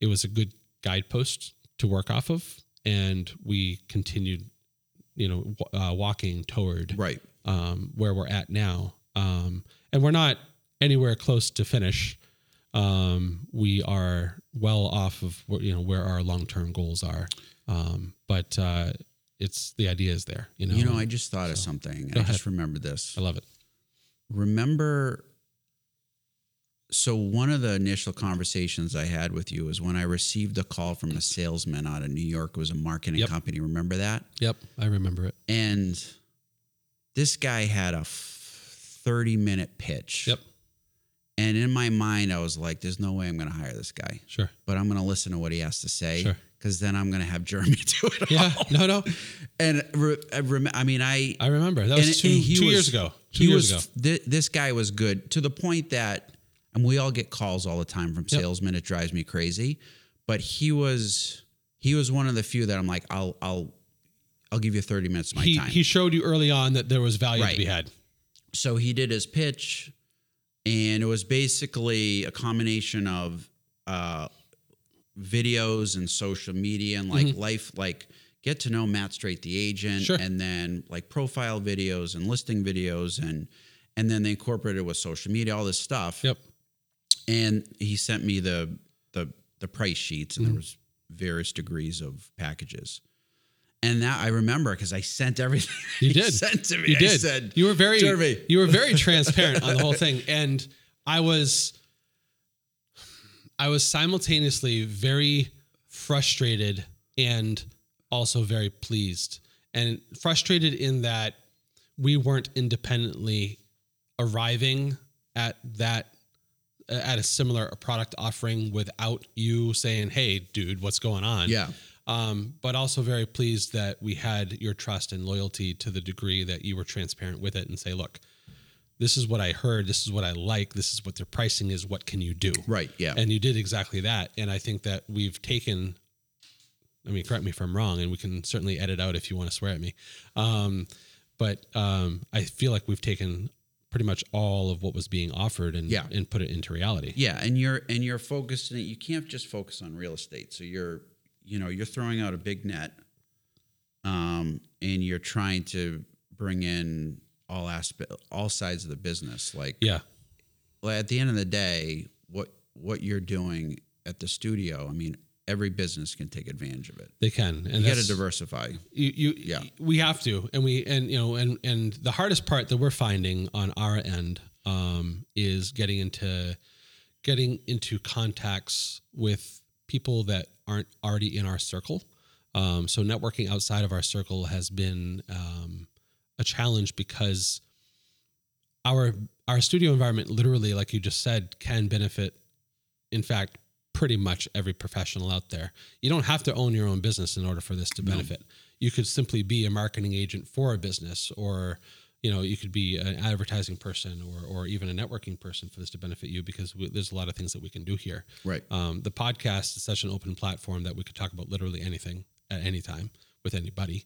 it was a good guidepost to work off of. And we continued, you know, uh, walking toward Right. um, where we're at now. Um, and we're not anywhere close to finish. Um, we are well off of where, you know where our long term goals are. Um, but uh, it's the idea is there. You know. You know, I just thought of something. I Go just remembered this. I love it. remember so one of the initial conversations I had with you was when I received a call from a salesman out of New York. It was a marketing Yep. company. Remember that? Yep, I remember it. And this guy had a f- 30 minute pitch. Yep, And in my mind, I was like, there's no way I'm going to hire this guy, sure. but I'm going to listen to what he has to say. Sure. Because then I'm going to have Jeremy do it. Yeah, all. no, no, And re- I, rem- I mean, I, I remember that was two, two was- years ago. Two years was, ago. thi- this guy was good to the point that, and we all get calls all the time from Yep. salesmen. It drives me crazy. But he was, he was one of the few that I'm like, I'll, I'll, I'll give you 30 minutes of my He time. he showed you early on that there was value to be had. so he did his pitch, and it was basically a combination of uh, videos and social media and like life, like get to know Matt Straight, the agent, Mm-hmm. Sure. and then like profile videos and listing videos and and then they incorporated it with social media, all this stuff. Yep. And he sent me the the the price sheets, and Mm-hmm. there was various degrees of packages. And now I remember because I sent everything You he did. sent to me. You I did. said, you were very Jeremy. you were very transparent on the whole thing, and I was I was simultaneously very frustrated and also very pleased, and frustrated in that we weren't independently arriving at that at a similar product offering without you saying, "Hey, dude, what's going on?" Yeah. um, but also very pleased that we had your trust and loyalty to the degree that you were transparent with it and say, look, this is what I heard, this is what I like, this is what their pricing is, what can you do? Right. Yeah. And you did exactly that. And I think that we've taken, I mean, correct me if I'm wrong, and we can certainly edit out if you want to swear at me. Um, but um, I feel like we've taken pretty much all of what was being offered and, Yeah. and put it into reality. Yeah, and you're and you're focusing. You can't just focus on real estate. So you're you know you're throwing out a big net, um, and you're trying to bring in all aspect, all sides of the business. Like Yeah. well, at the end of the day, what what you're doing at the studio, I mean, every business can take advantage of it. They can. And You got to diversify. you, you Yeah. we have to and we and you know and and the hardest part that we're finding on our end um is getting into getting into contacts with people that aren't already in our circle um so networking outside of our circle has been um a challenge because our our studio environment literally like you just said can benefit in fact pretty much every professional out there you don't have to own your own business in order for this to benefit you could simply be a marketing agent for a business or you know you could be an advertising person or, or even a networking person for this to benefit you because we, there's a lot of things that we can do here Right. um, the podcast is such an open platform that we could talk about literally anything at any time with anybody.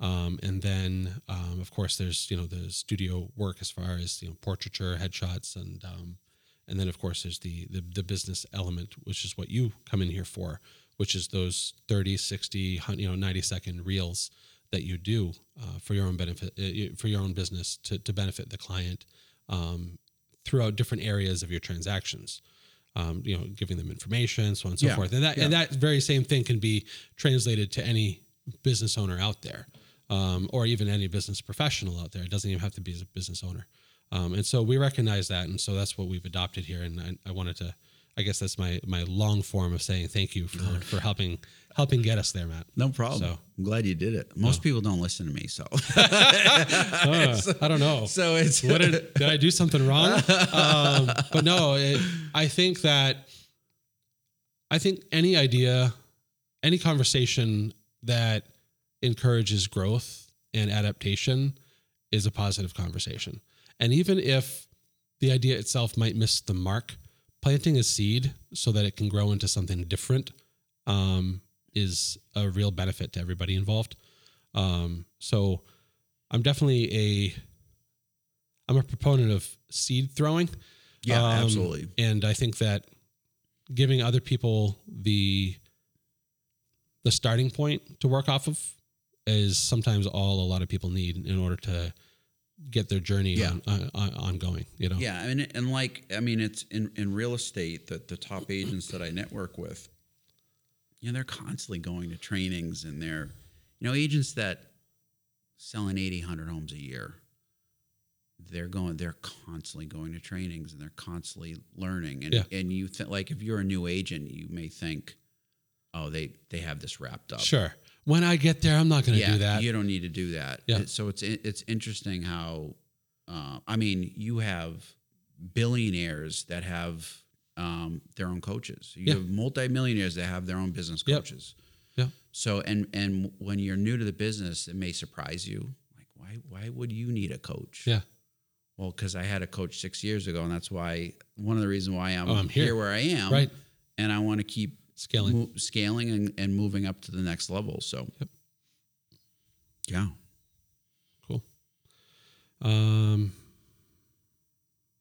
Um, and then, um, of course, there's you know the studio work as far as you know portraiture, headshots, and um, and then of course there's the, the the business element, which is what you come in here for, which is those 30, 60, you know 90 second reels that you do uh, for your own benefit, uh, for your own business to to benefit the client um, throughout different areas of your transactions um, you know, giving them information, so on and so Yeah, forth. And that and that very same thing can be translated to any business owner out there, um, or even any business professional out there. It doesn't even have to be as a business owner. Um, and so we recognize that, and so that's what we've adopted here. And I, I wanted to, I guess that's my my long form of saying thank you for for helping helping get us there, Matt. No problem. So- I'm glad you did it. Most people don't listen to me, so Uh, I don't know. so it's what did, did I do something wrong? Um, but no, it, I think that I think any idea, any conversation that encourages growth and adaptation is a positive conversation. And even if the idea itself might miss the mark, planting a seed so that it can grow into something different um, is a real benefit to everybody involved. Um, so I'm definitely a I'm a proponent of seed throwing. yeah, Um, absolutely. And I think that giving other people the the starting point to work off of is sometimes all a lot of people need in order to get their journey Yeah. on, on, on, ongoing. You know, Yeah, and and like I mean, it's in in real estate that the top agents that I network with, you know, they're constantly going to trainings, and they're, you know, agents that selling 80, 100 homes a year. They're going. They're constantly going to trainings, and they're constantly learning. And Yeah. and you think like if you're a new agent, you may think, oh, they they have this wrapped up. sure. When I get there, I'm not going to yeah, do that. You don't need to do that. Yeah. So it's it's interesting how, uh, I mean, you have billionaires that have um, their own coaches. You Yeah. have multimillionaires that have their own business coaches. Yeah. So and and when you're new to the business, it may surprise you. Like why why would you need a coach? Yeah. Well, because I had a coach six years ago, and that's why one of the reasons why I'm, Oh, I'm here. here where I am. Right. And I want to keep Scaling. mo- scaling and, and moving up to the next level. So, Yep. yeah. Cool. Um,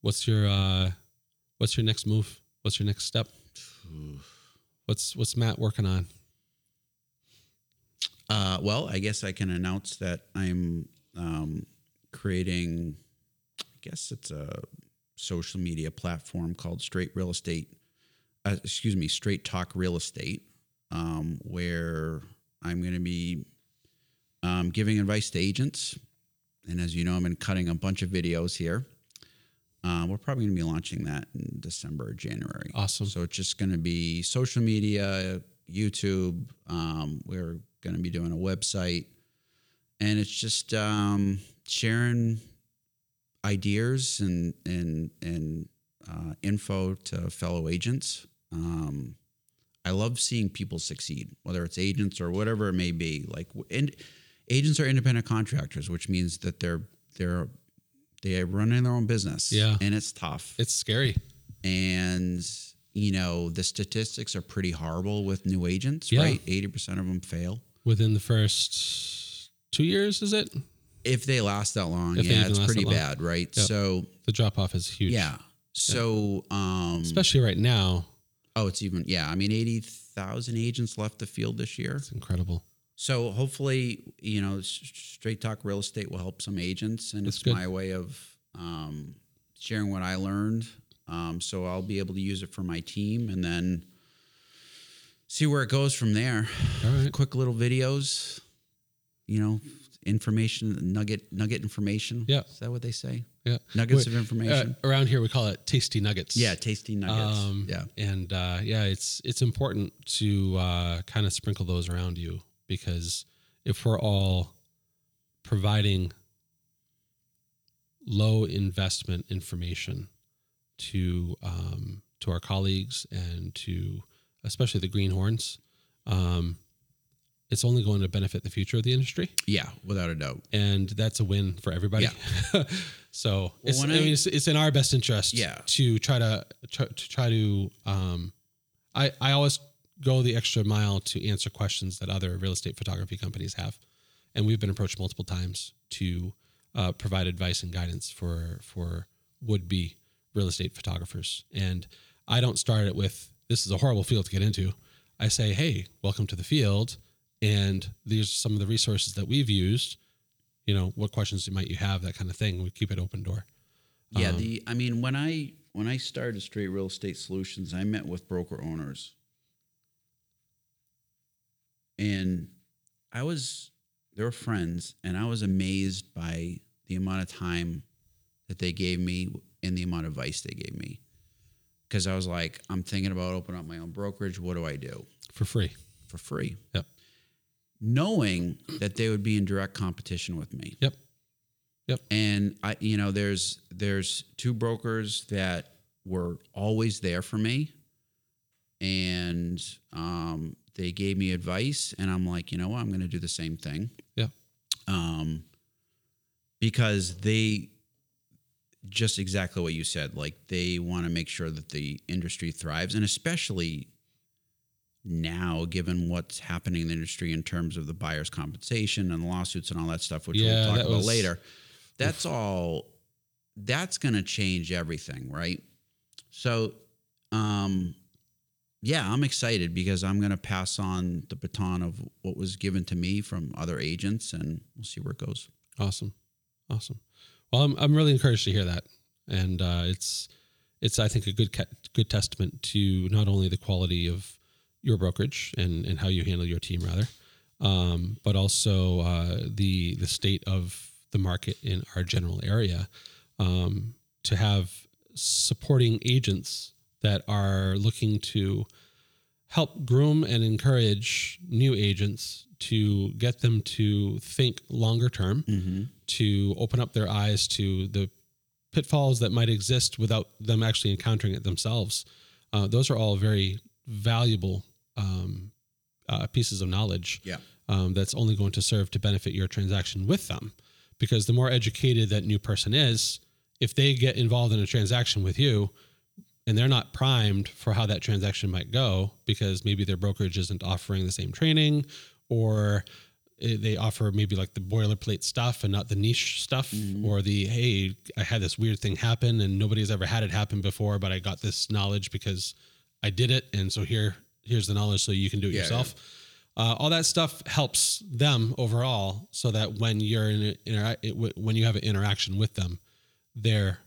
what's your uh, what's your next move? What's your next step? What's what's Matt working on? Uh, well, I guess I can announce that I'm um, creating. I guess it's a social media platform called Straight Real Estate. Uh, excuse me, Straight Talk Real Estate, um, where I'm going to be um, giving advice to agents. And as you know, I've been cutting a bunch of videos here. Uh, we're probably going to be launching that in December or January. Awesome. So it's just going to be social media, YouTube. Um, we're going to be doing a website, and it's just um, sharing ideas and and and uh, info to fellow agents. Um, I love seeing people succeed, whether it's agents or whatever it may be. Like, and agents are independent contractors, which means that they're they're they are running their own business. Yeah. and it's tough It's scary. and you know the statistics are pretty horrible with new agents Yeah. right 80% of them fail Within the first two years, is it? if they last that long If yeah it's pretty bad right Yep. so The drop off is huge. yeah so um Especially right now. Oh it's even yeah i mean 80,000 agents left the field this year It's incredible. so hopefully you know straight talk real estate will help some agents and That's it's good. my way of um sharing what i learned um so i'll be able to use it for my team and then see where it goes from there All right. quick little videos, you know, information, nugget, nugget information. Yeah. Is that what they say? Yeah. Nuggets Wait, of information. Uh, around here, we call it tasty nuggets. yeah. Tasty nuggets. Um, yeah. And uh, yeah, it's it's important to uh, kind of sprinkle those around you because if we're all providing low investment information to um, to our colleagues and to especially the greenhorns, um, it's only going to benefit the future of the industry, Yeah. Without a doubt. and that's a win for everybody. Yeah. so it's, when I, mean, it's, it's in our best interest Yeah. to try to try, to try to. Um, I I always go the extra mile to answer questions that other real estate photography companies have, and we've been approached multiple times to uh, provide advice and guidance for for would be real estate photographers. And I don't start it with this is a horrible field to get into. I say, hey, welcome to the field, and these are some of the resources that we've used. You know, what questions might you have? That kind of thing. We keep it open door. Yeah. Um, the, I mean, when I, when I started Straight Real Estate Solutions, I met with broker owners and I was, they were friends and I was amazed by the amount of time that they gave me and the amount of advice they gave me. because I was like, I'm thinking about opening up my own brokerage. What do I do for free. for free? Yep. Knowing that they would be in direct competition with me. Yep. Yep. And I, you know, there's there's two brokers that were always there for me, and um, they gave me advice, and I'm like, you know what, I'm going to do the same thing. Yeah. Um, because they just exactly what you said, like they want to make sure that the industry thrives, and especially now, given what's happening in the industry in terms of the buyer's compensation and the lawsuits and all that stuff, which Yeah, we'll talk about was- later, that's all. That's going to change everything, right? So, um, yeah, I'm excited because I'm going to pass on the baton of what was given to me from other agents, and we'll see where it goes. Awesome, awesome. Well, I'm I'm really encouraged to hear that, and uh, it's it's I think a good ca- good testament to not only the quality of your brokerage and and how you handle your team rather, um, but also uh, the the state of the market in our general area. Um, to have supporting agents that are looking to help groom and encourage new agents to get them to think longer term, Mm-hmm. to open up their eyes to the pitfalls that might exist without them actually encountering it themselves. Uh, those are all very valuable um, uh, pieces of knowledge Yeah. um, that's only going to serve to benefit your transaction with them. Because the more educated that new person is, if they get involved in a transaction with you and they're not primed for how that transaction might go, because maybe their brokerage isn't offering the same training or eh, they offer maybe like the boilerplate stuff and not the niche stuff or the hey i had this weird thing happen and nobody's ever had it happen before but i got this knowledge because i did it and so here here's the knowledge so you can do it Yeah, yourself uh, all that stuff helps them overall so that when you're in a, intera- it, w- when you have an interaction with them their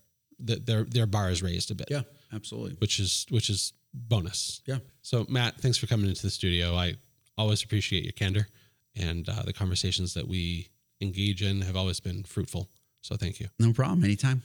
th- their their bar is raised a bit Yeah. Absolutely. which is which is bonus Yeah. so matt thanks for coming into the studio i always appreciate your candor and uh, the conversations that we engage in have always been fruitful so thank you No problem. Anytime.